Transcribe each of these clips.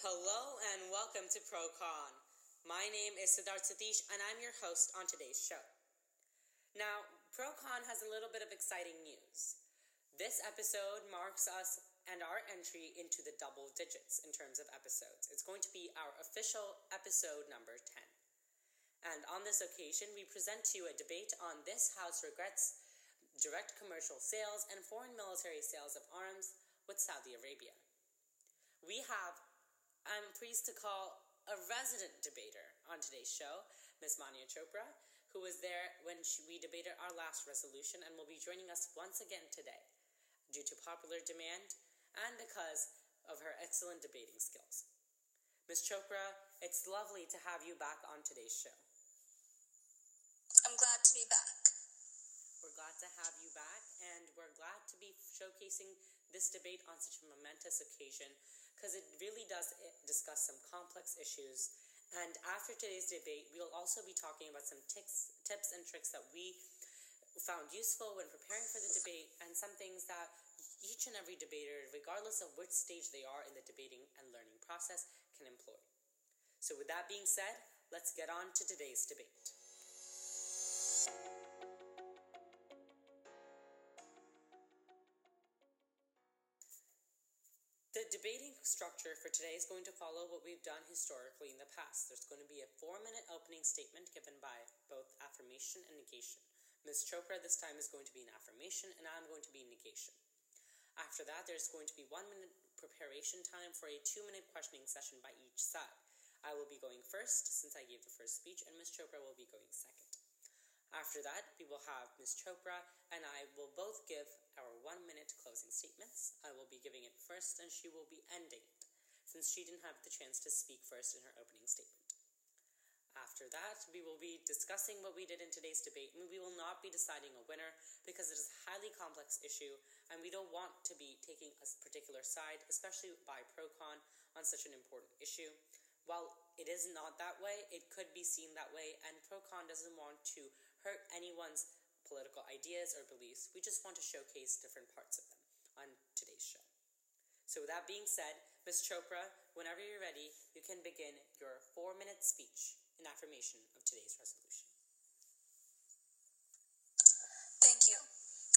Hello and welcome to ProCon. My name is Siddharth Satish and I'm your host on today's show. Now, ProCon has a little bit of exciting news. This episode marks us and our entry into the double digits in terms of episodes. It's going to be our official episode number 10. And on this occasion, we present to you a debate on this House regrets direct commercial sales and foreign military sales of arms with Saudi Arabia. We have I'm pleased to call a resident debater on today's show, Ms. Manya Chopra, who was there when she, we debated our last resolution and will be joining us once again today due to popular demand and because of her excellent debating skills. Ms. Chopra, it's lovely to have you back on today's show. I'm glad to be back. We're glad to have you back, and we're glad to be showcasing this debate on such a momentous occasion because it really does eh, discuss some complex issues. And after today's debate, we'll also be talking about some tics, tips and tricks that we found useful when preparing for the debate and some things that each and every debater, regardless of which stage they are in the debating and learning process, can employ. So, with that being said, let's get on to today's debate. Structure for today is going to follow what we've done historically in the past. There's going to be a four minute opening statement given by both affirmation and negation. Ms. Chopra this time is going to be an affirmation, and I'm going to be negation. After that, there's going to be one minute preparation time for a two minute questioning session by each side. I will be going first since I gave the first speech, and Ms. Chopra will be going second. After that, we will have Ms. Chopra and I will both give our one minute closing statements. I will be giving it first and she will be ending it, since she didn't have the chance to speak first in her opening statement. After that, we will be discussing what we did in today's debate, and we will not be deciding a winner because it is a highly complex issue, and we don't want to be taking a particular side, especially by pro-con, on such an important issue. While it is not that way, it could be seen that way, and pro-con doesn't want to hurt anyone's political ideas or beliefs. We just want to showcase different parts of them. So, with that being said, Ms. Chopra, whenever you're ready, you can begin your four minute speech in affirmation of today's resolution. Thank you.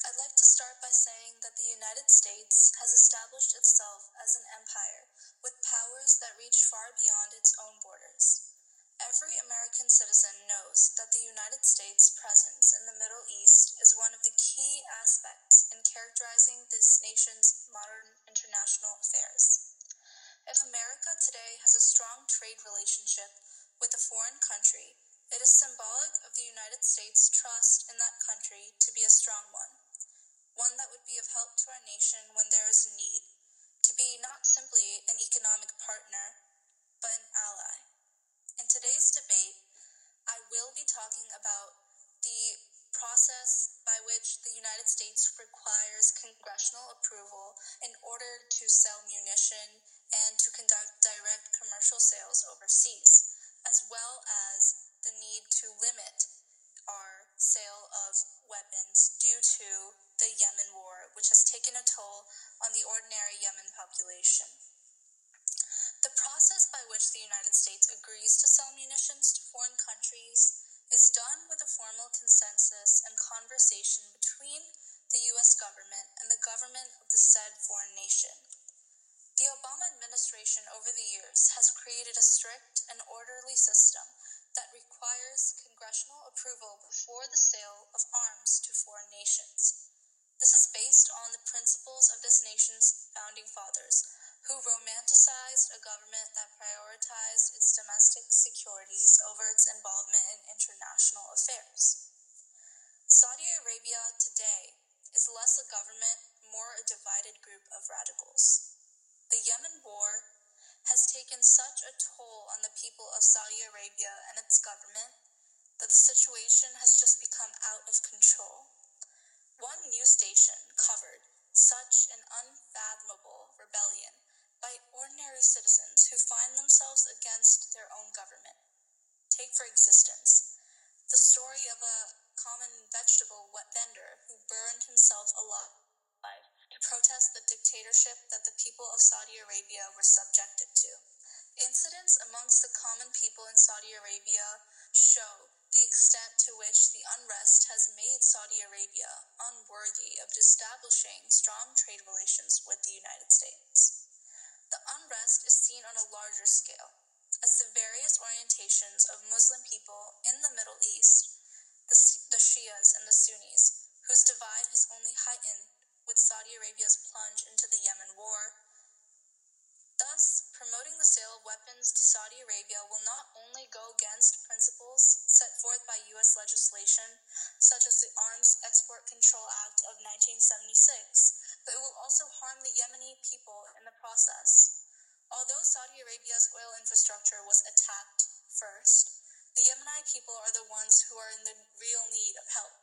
I'd like to start by saying that the United States has established itself as an empire with powers that reach far beyond its own borders. Every American citizen knows that the United States' presence in the Middle East is one of the key aspects in characterizing this nation's modern international affairs. If America today has a strong trade relationship with a foreign country, it is symbolic of the United States' trust in that country to be a strong one, one that would be of help to our nation when there is a need, to be not simply to sell munition and to conduct direct commercial sales overseas, as well as the need to limit our sale of weapons due to the Yemen war, which has taken a toll on the ordinary Yemen population. The process by which the United States agrees to sell munitions to foreign countries is done with a formal consensus and conversation between the U.S. government and the government of the said foreign nation. Obama administration over the years has created a strict and orderly system that requires congressional approval before the sale of arms to foreign nations. This is based on the principles of this nation's founding fathers who romanticized a government that prioritized its domestic securities over its involvement in international affairs. Saudi Arabia today is less a government, more a divided group of radicals. The Yemen war has taken such a toll on the people of Saudi Arabia and its government that the situation has just become out of control. One news station covered such an unfathomable rebellion by ordinary citizens who find themselves against their own government. Take, for existence, the story of a common vegetable vendor who burned himself alive protest the dictatorship that the people of Saudi Arabia were subjected to. Incidents amongst the common people in Saudi Arabia show the extent to which the unrest has made Saudi Arabia unworthy of establishing strong trade relations with the United States. The unrest is seen on a larger scale, as the various orientations of Muslim people in the Middle East, the, the Shias and the Sunnis, whose divide has only heightened with Saudi Arabia's plunge into the Yemen war, Thus, promoting the sale of weapons to Saudi Arabia will not only go against principles set forth by U.S. legislation, such as the Arms Export Control Act of 1976, but it will also harm the Yemeni people in the process. Although Saudi Arabia's oil infrastructure was attacked first, the Yemeni people are the ones who are in the real need of help.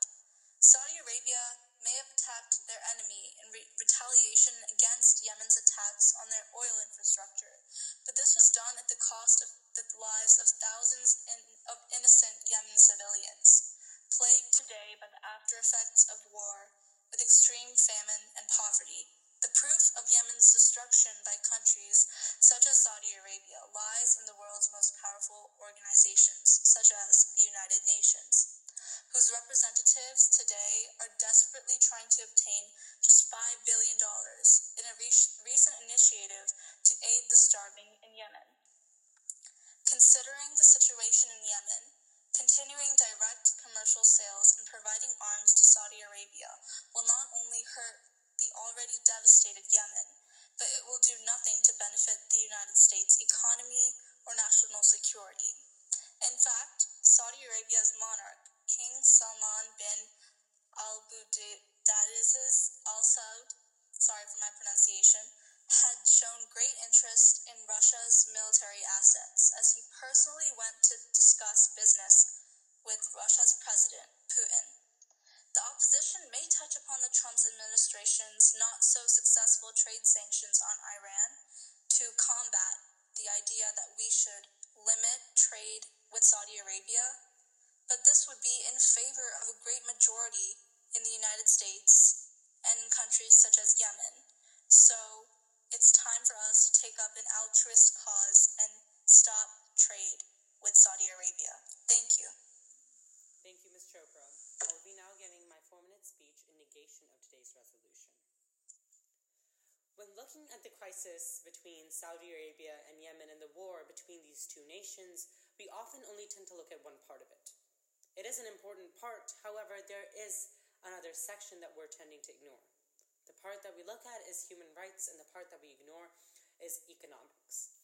Considering the situation in Yemen, continuing direct commercial sales and providing arms to Saudi Arabia will not only hurt the already devastated Yemen, but it will do nothing to benefit the United States economy or national security. In fact, Saudi Arabia's monarch, King Salman bin Abdulaziz Al Saud, sorry for my pronunciation, had shown great interest in Russia's military assets as he personally went to discuss business with Russia's president, Putin. The opposition may touch upon the Trump administration's not so successful trade sanctions on Iran to combat the idea that we should limit trade with Saudi Arabia but this would be in favor of a great majority in the United States and in countries such as Yemen. So it's time for us to take up an altruist cause and stop trade with Saudi Arabia. Thank you. Thank you, Ms. Chopra. I will be now giving my four minute speech in negation of today's resolution. When looking at the crisis between Saudi Arabia and Yemen and the war between these two nations, we often only tend to look at one part of it. It is an important part, however, there is another section that we're tending to ignore. The part that we look at is human rights, and the part that we ignore is economics.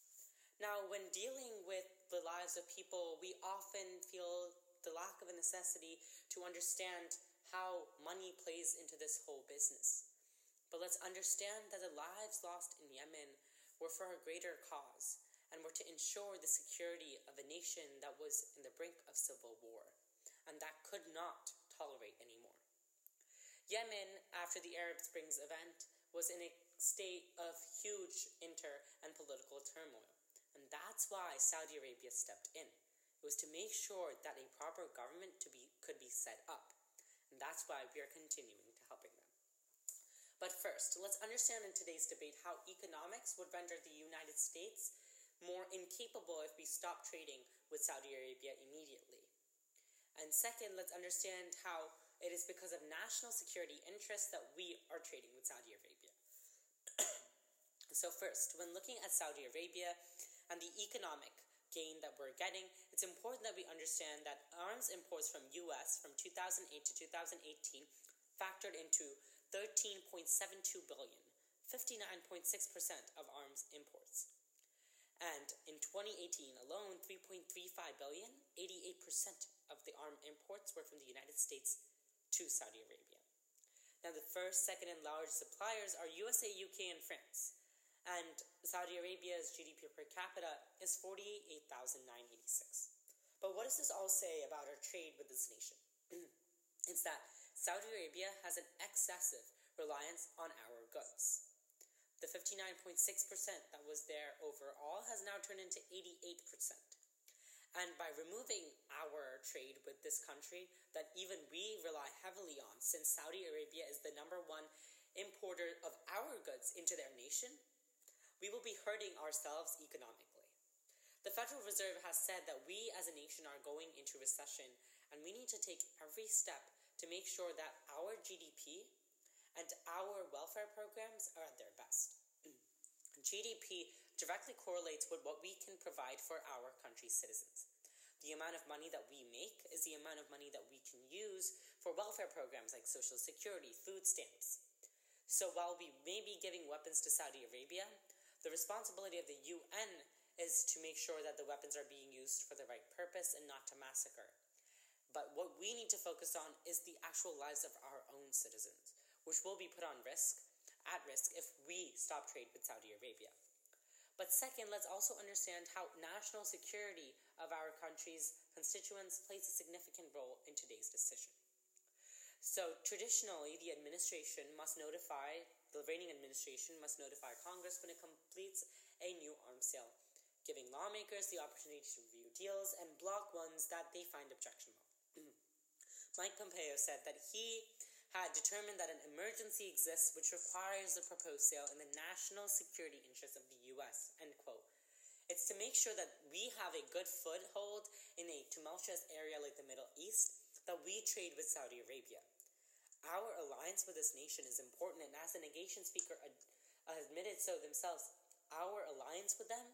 Now, when dealing with the lives of people, we often feel the lack of a necessity to understand how money plays into this whole business. But let's understand that the lives lost in Yemen were for a greater cause and were to ensure the security of a nation that was in the brink of civil war and that could not tolerate anymore. Yemen, after the Arab Springs event, was in a state of huge inter and political turmoil, and that's why Saudi Arabia stepped in. It was to make sure that a proper government to be, could be set up, and that's why we are continuing to helping them. But first, let's understand in today's debate how economics would render the United States more incapable if we stop trading with Saudi Arabia immediately. And second, let's understand how it is because of national security interests that we are trading with Saudi Arabia. so, first, when looking at Saudi Arabia and the economic gain that we're getting, it's important that we understand that arms imports from US from 2008 to 2018 factored into 13.72 billion, 59.6% of arms imports. And in 2018 alone, 3.35 billion, 88% of the arm imports were from the United States to Saudi Arabia. Now, the first, second, and largest suppliers are USA, UK, and France. And Saudi Arabia's GDP per capita is 48,986. But what does this all say about our trade with this nation? it's that Saudi Arabia has an excessive reliance on our goods. The 59.6% that was there overall has now turned into 88%. And by removing our trade with this country that even we rely heavily on, since Saudi Arabia is the number one importer of our goods into their nation, we will be hurting ourselves economically. The Federal Reserve has said that we as a nation are going into recession and we need to take every step to make sure that our GDP and our welfare programs are at their best. GDP directly correlates with what we can provide for our country's citizens. The amount of money that we make is the amount of money that we can use for welfare programs like Social Security, food stamps. So while we may be giving weapons to Saudi Arabia, the responsibility of the UN is to make sure that the weapons are being used for the right purpose and not to massacre. But what we need to focus on is the actual lives of our own citizens, which will be put on risk, at risk, if we stop trade with Saudi Arabia. But second, let's also understand how national security of our country's constituents plays a significant role in today's decision. So, traditionally, the administration must notify, the reigning administration must notify Congress when it completes a new arms sale, giving lawmakers the opportunity to review deals and block ones that they find objectionable. Mike Pompeo said that he had determined that an emergency exists which requires the proposed sale in the national security interests of the U.S. End quote. It's to make sure that we have a good foothold in a tumultuous area like the Middle East that we trade with Saudi Arabia. Our alliance with this nation is important, and as the negation speaker admitted so themselves, our alliance with them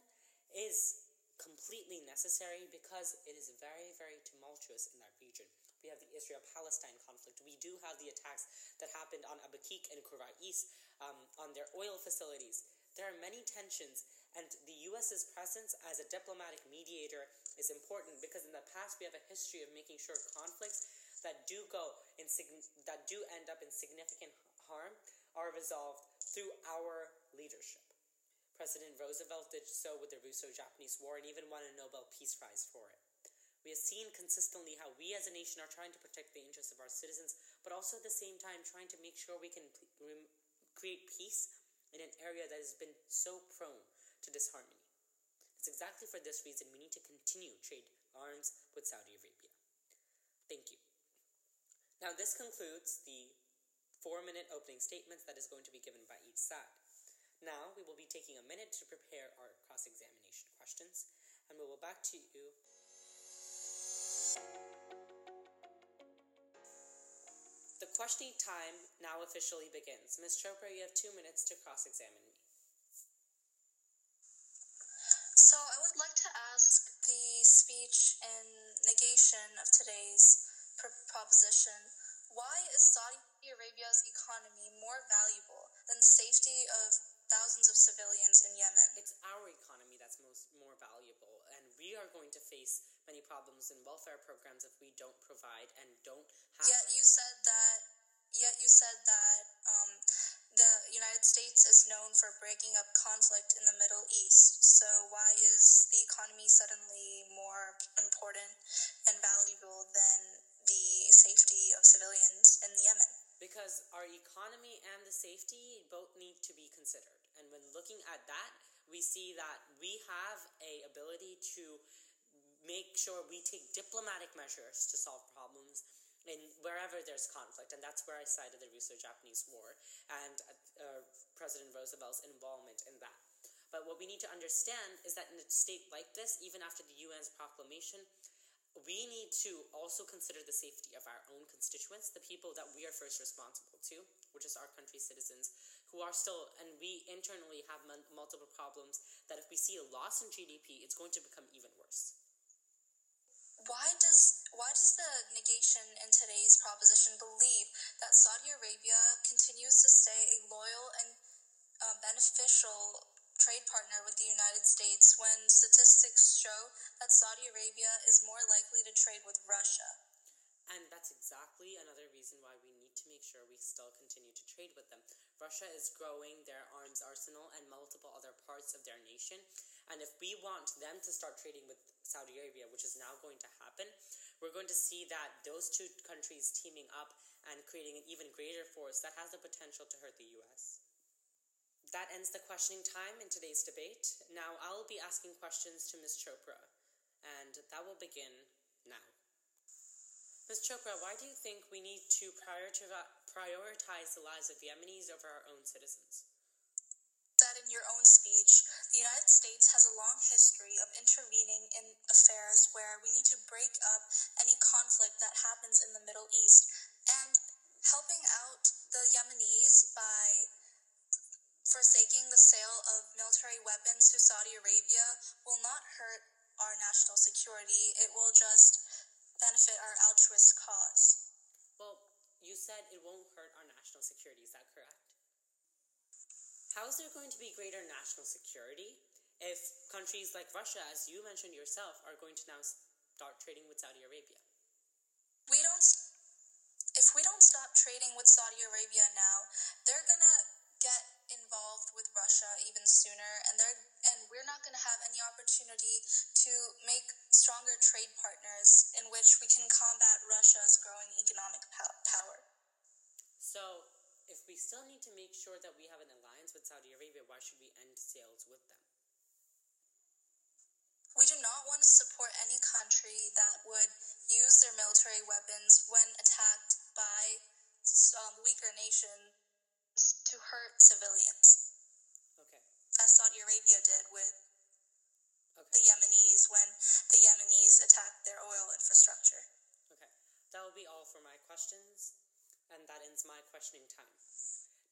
is completely necessary because it is very, very tumultuous in that region. We have the Israel Palestine conflict. We do have the attacks that happened on Qeq and Khurais um, on their oil facilities. There are many tensions, and the U.S.'s presence as a diplomatic mediator is important because in the past we have a history of making sure conflicts that do go in that do end up in significant harm are resolved through our leadership. President Roosevelt did so with the Russo-Japanese War and even won a Nobel Peace Prize for it. We have seen consistently how we as a nation are trying to protect the interests of our citizens, but also at the same time trying to make sure we can create peace in an area that has been so prone to disharmony. It's exactly for this reason we need to continue trade arms with Saudi Arabia. Thank you. Now, this concludes the four minute opening statements that is going to be given by each side. Now, we will be taking a minute to prepare our cross examination questions, and we will back to you the questioning time now officially begins. Ms. Chopra, you have two minutes to cross examine me. So, I would like to ask the speech in negation of today's pr- proposition why is Saudi Arabia's economy more valuable than the safety of thousands of civilians in Yemen? It's our economy that's most more valuable, and we are going to face many problems in welfare programs if we don't provide and don't have. Yet you said that. Yet you said that um, the United States is known for breaking up conflict in the Middle East. So why is the economy suddenly more important and valuable than the safety of civilians in Yemen? Because our economy and the safety both need to be considered. And when looking at that, we see that we have a ability to make sure we take diplomatic measures to solve problems in wherever there's conflict, and that's where I cited the Russo-Japanese War and uh, President Roosevelt's involvement in that. But what we need to understand is that in a state like this, even after the UN's proclamation, we need to also consider the safety of our own constituents, the people that we are first responsible to, which is our country's citizens, who are still, and we internally have multiple problems that if we see a loss in GDP, it's going to become even worse why does why does the negation in today's proposition believe that Saudi Arabia continues to stay a loyal and uh, beneficial trade partner with the United States when statistics show that Saudi Arabia is more likely to trade with Russia? And that's exactly another reason why we need to make sure we still continue to trade with them. Russia is growing their arms arsenal and multiple other parts of their nation. And if we want them to start trading with Saudi Arabia, which is now going to happen, we're going to see that those two countries teaming up and creating an even greater force that has the potential to hurt the US. That ends the questioning time in today's debate. Now I'll be asking questions to Ms. Chopra, and that will begin now. Ms. Chopra, why do you think we need to prioritize the lives of Yemenis over our own citizens? That in your own speech, the United States has a long history of intervening in affairs where we need to break up any conflict that happens in the Middle East and helping out the Yemenis by forsaking the sale of military weapons to Saudi Arabia will not hurt our national security. It will just benefit our altruist cause. Well, you said it won't hurt our national security, is that correct? How is there going to be greater national security if countries like Russia, as you mentioned yourself, are going to now start trading with Saudi Arabia? We don't. If we don't stop trading with Saudi Arabia now, they're gonna get involved with Russia even sooner, and they're and we're not gonna have any opportunity to make stronger trade partners in which we can combat Russia's growing economic power. So, if we still need to make sure that we have an alliance with Saudi Arabia, why should we end sales with them? We do not want to support any country that would use their military weapons when attacked by um, weaker nations to hurt civilians. Okay. As Saudi Arabia did with Okay. the Yemenis when the Yemenis attacked their oil infrastructure. Okay. That will be all for my questions, and that ends my questioning time.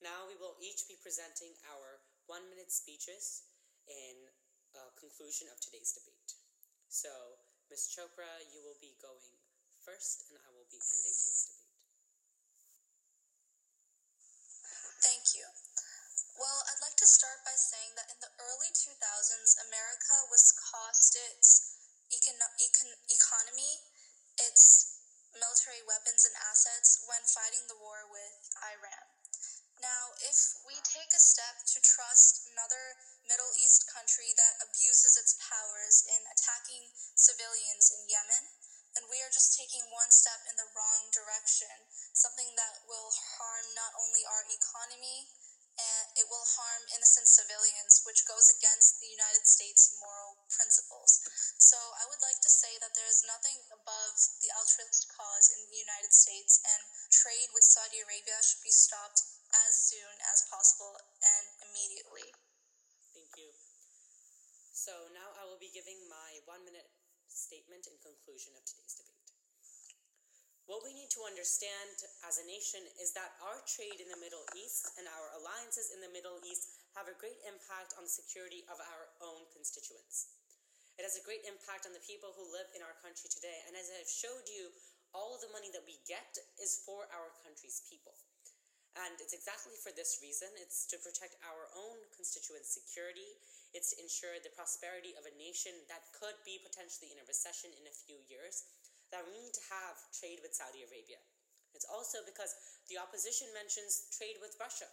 Now we will each be presenting our one minute speeches in uh, conclusion of today's debate. So, Ms. Chopra, you will be going first, and I will be ending today's debate. Thank you. Well, I'd like to start by saying that in the early 2000s, America was cost its econ- econ- economy, its military weapons and assets when fighting the war with Iran. Now, if we take a step to trust another Middle East country that abuses its powers in attacking civilians in Yemen, then we are just taking one step in the wrong direction, something that will harm not only our economy, and it will harm innocent civilians, which goes against the United States' moral principles. So I would like to say that there is nothing above the altruist cause in the United States, and trade with Saudi Arabia should be stopped as soon as possible and immediately. Thank you. So now I will be giving my one minute statement in conclusion of today's debate. What we need to understand as a nation is that our trade in the Middle East and our alliances in the Middle East have a great impact on the security of our own constituents. It has a great impact on the people who live in our country today, and as I've showed you, all of the money that we get is for our country's people. And it's exactly for this reason. It's to protect our own constituents' security. It's to ensure the prosperity of a nation that could be potentially in a recession in a few years. That we need to have trade with Saudi Arabia. It's also because the opposition mentions trade with Russia.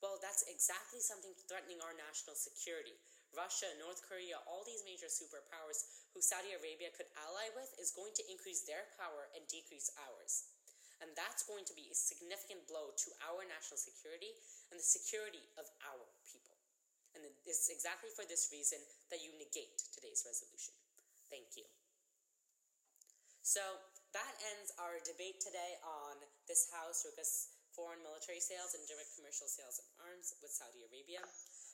Well, that's exactly something threatening our national security. Russia, North Korea, all these major superpowers who Saudi Arabia could ally with is going to increase their power and decrease ours. And that's going to be a significant blow to our national security and the security of our people. And it's exactly for this reason that you negate today's resolution. Thank you. So that ends our debate today on this House regrets foreign military sales and direct commercial sales of arms with Saudi Arabia.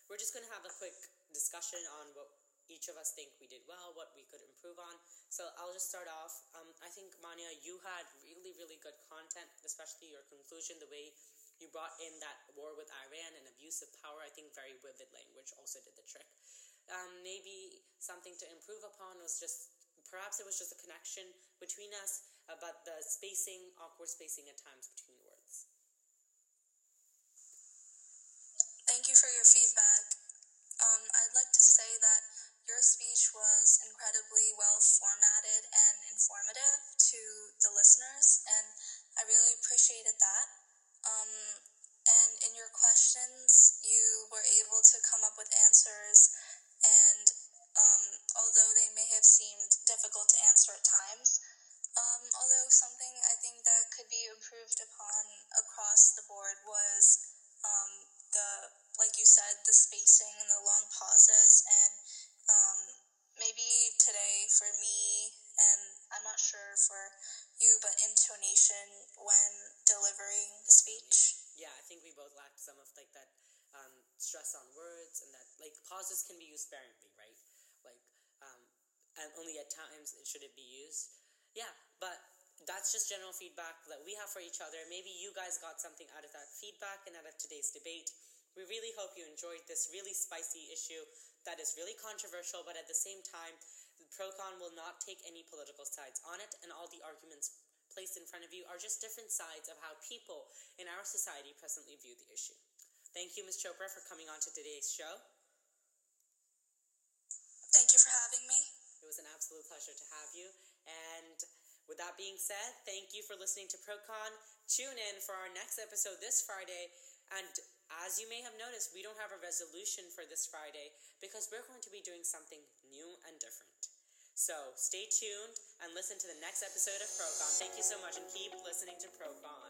We're just going to have a quick discussion on what each of us think we did well, what we could improve on. So I'll just start off. Um, I think, Manya, you had really, really good content, especially your conclusion, the way you brought in that war with Iran and abuse of power. I think very vivid language also did the trick. Um, maybe something to improve upon was just perhaps it was just a connection between us, uh, but the spacing, awkward spacing at times between words. Thank you for your feedback. Um, I'd like to say that your speech was incredibly well formatted and informative to the listeners, and I really appreciated that. Um, and in your questions, you were able to come up with answers, and although they may have seemed difficult to answer at times, um, although something I think that could be improved upon across the board was um, the, like you said, the spacing and the long pauses and um, maybe today for me, and I'm not sure for you, but intonation when delivering the speech. Yeah, I think we both lacked some of like that um, stress on words and that like pauses can be used sparingly, and only at times should it be used. Yeah, but that's just general feedback that we have for each other. Maybe you guys got something out of that feedback and out of today's debate. We really hope you enjoyed this really spicy issue that is really controversial, but at the same time, the ProCon will not take any political sides on it, and all the arguments placed in front of you are just different sides of how people in our society presently view the issue. Thank you, Ms. Chopra, for coming on to today's show. Thank you for having me. It was an absolute pleasure to have you. And with that being said, thank you for listening to ProCon. Tune in for our next episode this Friday. And as you may have noticed, we don't have a resolution for this Friday because we're going to be doing something new and different. So stay tuned and listen to the next episode of ProCon. Thank you so much and keep listening to ProCon.